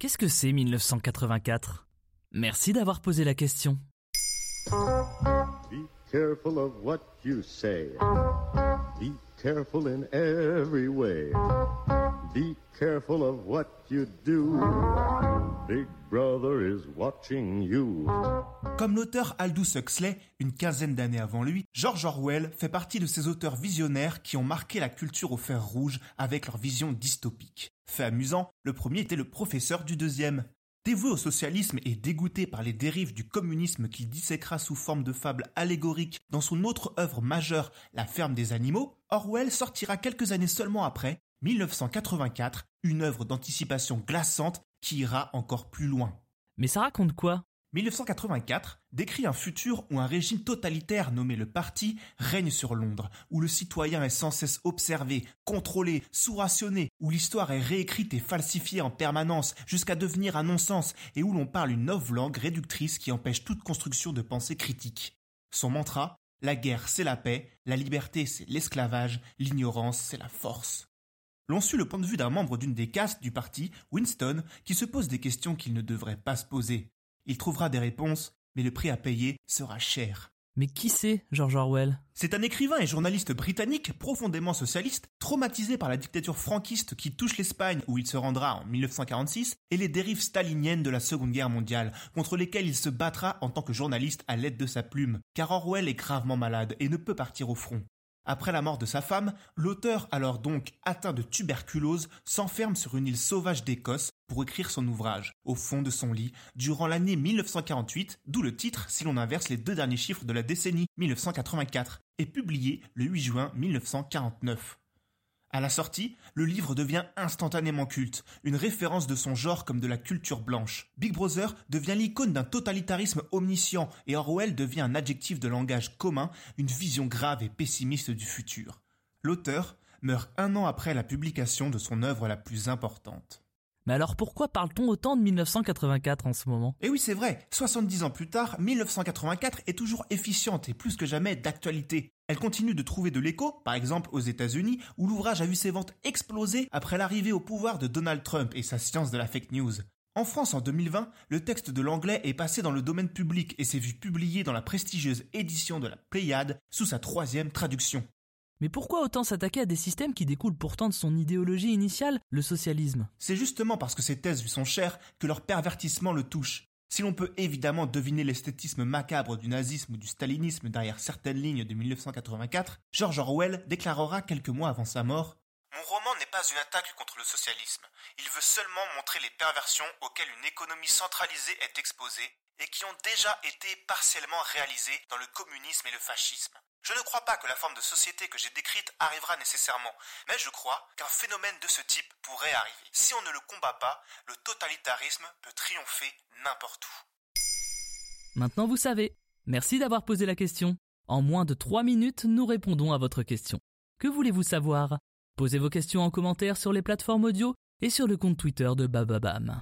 Qu'est-ce que c'est 1984 Merci d'avoir posé la question. Be careful of what you say. Be careful in every way. Be careful of what you do. Big brother is watching you. Comme l'auteur Aldous Huxley, une quinzaine d'années avant lui, George Orwell fait partie de ces auteurs visionnaires qui ont marqué la culture au fer rouge avec leur vision dystopique. Fait amusant, le premier était le professeur du deuxième. Dévoué au socialisme et dégoûté par les dérives du communisme qu'il disséquera sous forme de fable allégorique dans son autre œuvre majeure, La ferme des animaux, Orwell sortira quelques années seulement après, 1984, une œuvre d'anticipation glaçante qui ira encore plus loin. Mais ça raconte quoi? 1984 décrit un futur où un régime totalitaire nommé le Parti règne sur Londres, où le citoyen est sans cesse observé, contrôlé, sous-rationné, où l'histoire est réécrite et falsifiée en permanence jusqu'à devenir un non-sens et où l'on parle une nouvelle langue réductrice qui empêche toute construction de pensée critique. Son mantra La guerre c'est la paix, la liberté c'est l'esclavage, l'ignorance c'est la force. L'on suit le point de vue d'un membre d'une des castes du parti, Winston, qui se pose des questions qu'il ne devrait pas se poser. Il trouvera des réponses, mais le prix à payer sera cher. Mais qui c'est George Orwell? C'est un écrivain et journaliste britannique profondément socialiste, traumatisé par la dictature franquiste qui touche l'Espagne où il se rendra en 1946 et les dérives staliniennes de la Seconde Guerre mondiale, contre lesquelles il se battra en tant que journaliste à l'aide de sa plume, car Orwell est gravement malade et ne peut partir au front. Après la mort de sa femme, l'auteur, alors donc atteint de tuberculose, s'enferme sur une île sauvage d'Écosse pour écrire son ouvrage, au fond de son lit, durant l'année 1948, d'où le titre si l'on inverse les deux derniers chiffres de la décennie 1984, et publié le 8 juin 1949. À la sortie, le livre devient instantanément culte, une référence de son genre comme de la culture blanche. Big Brother devient l'icône d'un totalitarisme omniscient et Orwell devient un adjectif de langage commun, une vision grave et pessimiste du futur. L'auteur meurt un an après la publication de son œuvre la plus importante. Mais alors pourquoi parle-t-on autant de 1984 en ce moment? Et oui, c'est vrai, 70 ans plus tard, 1984 est toujours efficiente et plus que jamais d'actualité. Elle continue de trouver de l'écho, par exemple aux États-Unis, où l'ouvrage a vu ses ventes exploser après l'arrivée au pouvoir de Donald Trump et sa science de la fake news. En France, en 2020, le texte de l'anglais est passé dans le domaine public et s'est vu publié dans la prestigieuse édition de la Pléiade sous sa troisième traduction. Mais pourquoi autant s'attaquer à des systèmes qui découlent pourtant de son idéologie initiale, le socialisme? C'est justement parce que ces thèses lui sont chères que leur pervertissement le touche. Si l'on peut évidemment deviner l'esthétisme macabre du nazisme ou du stalinisme derrière certaines lignes de 1984, George Orwell déclarera quelques mois avant sa mort Mon roman n'est pas une attaque contre le socialisme. Il veut seulement montrer les perversions auxquelles une économie centralisée est exposée et qui ont déjà été partiellement réalisées dans le communisme et le fascisme. Je ne crois pas que la forme de société que j'ai décrite arrivera nécessairement, mais je crois qu'un phénomène de ce type pourrait arriver. Si on ne le combat pas, le totalitarisme peut triompher n'importe où. Maintenant vous savez. Merci d'avoir posé la question. En moins de 3 minutes, nous répondons à votre question. Que voulez-vous savoir? Posez vos questions en commentaire sur les plateformes audio et sur le compte Twitter de Bababam.